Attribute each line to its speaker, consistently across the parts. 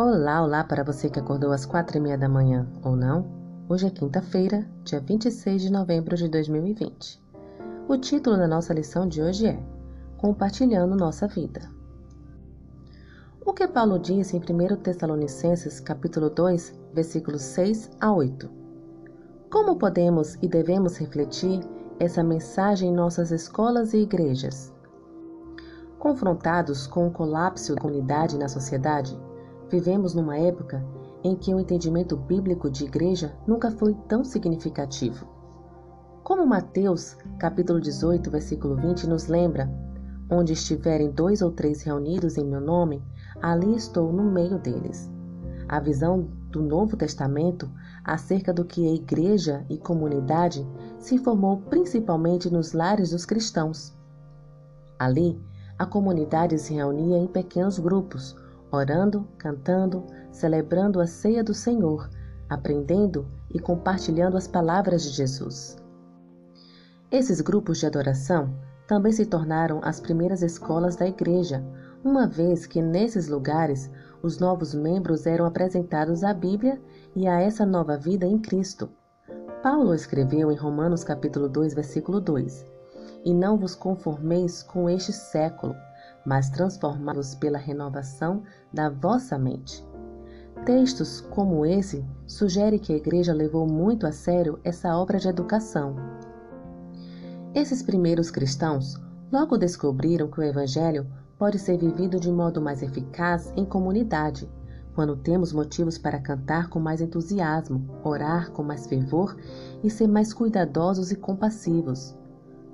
Speaker 1: Olá, olá para você que acordou às quatro e meia da manhã, ou não? Hoje é quinta-feira, dia 26 de novembro de 2020. O título da nossa lição de hoje é Compartilhando Nossa Vida. O que Paulo disse em 1 Tessalonicenses capítulo 2, versículos 6 a 8. Como podemos e devemos refletir essa mensagem em nossas escolas e igrejas? Confrontados com o colapso da comunidade na sociedade, Vivemos numa época em que o entendimento bíblico de igreja nunca foi tão significativo. Como Mateus, capítulo 18, versículo 20 nos lembra, onde estiverem dois ou três reunidos em meu nome, ali estou no meio deles. A visão do Novo Testamento acerca do que é igreja e comunidade se formou principalmente nos lares dos cristãos. Ali, a comunidade se reunia em pequenos grupos, orando, cantando, celebrando a ceia do Senhor, aprendendo e compartilhando as palavras de Jesus. Esses grupos de adoração também se tornaram as primeiras escolas da igreja, uma vez que nesses lugares os novos membros eram apresentados à Bíblia e a essa nova vida em Cristo. Paulo escreveu em Romanos capítulo 2, versículo 2: E não vos conformeis com este século, mas transformá-los pela renovação da vossa mente. Textos como esse sugerem que a igreja levou muito a sério essa obra de educação. Esses primeiros cristãos logo descobriram que o evangelho pode ser vivido de modo mais eficaz em comunidade, quando temos motivos para cantar com mais entusiasmo, orar com mais fervor e ser mais cuidadosos e compassivos.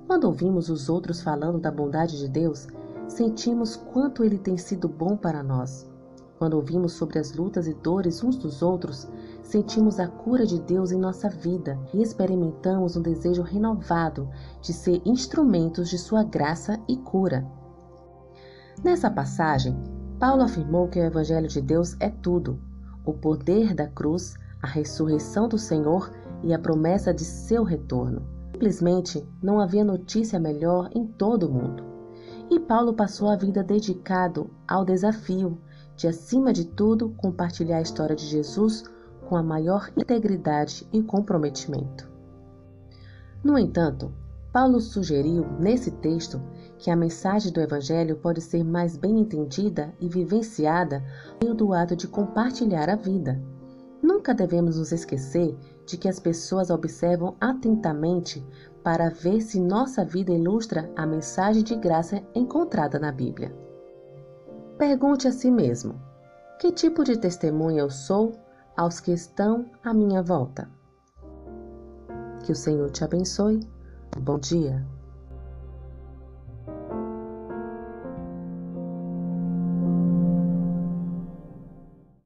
Speaker 1: Quando ouvimos os outros falando da bondade de Deus, sentimos quanto Ele tem sido bom para nós. Quando ouvimos sobre as lutas e dores uns dos outros, sentimos a cura de Deus em nossa vida e experimentamos um desejo renovado de ser instrumentos de Sua graça e cura. Nessa passagem, Paulo afirmou que o Evangelho de Deus é tudo: o poder da cruz, a ressurreição do Senhor e a promessa de seu retorno. Simplesmente não havia notícia melhor em todo o mundo. E Paulo passou a vida dedicado ao desafio de, acima de tudo, compartilhar a história de Jesus com a maior integridade e comprometimento. No entanto, Paulo sugeriu nesse texto que a mensagem do Evangelho pode ser mais bem entendida e vivenciada do ato de compartilhar a vida. Nunca devemos nos esquecer de que as pessoas observam atentamente para ver se nossa vida ilustra a mensagem de graça encontrada na Bíblia. Pergunte a si mesmo: que tipo de testemunha eu sou aos que estão à minha volta? Que o Senhor te abençoe. Bom dia.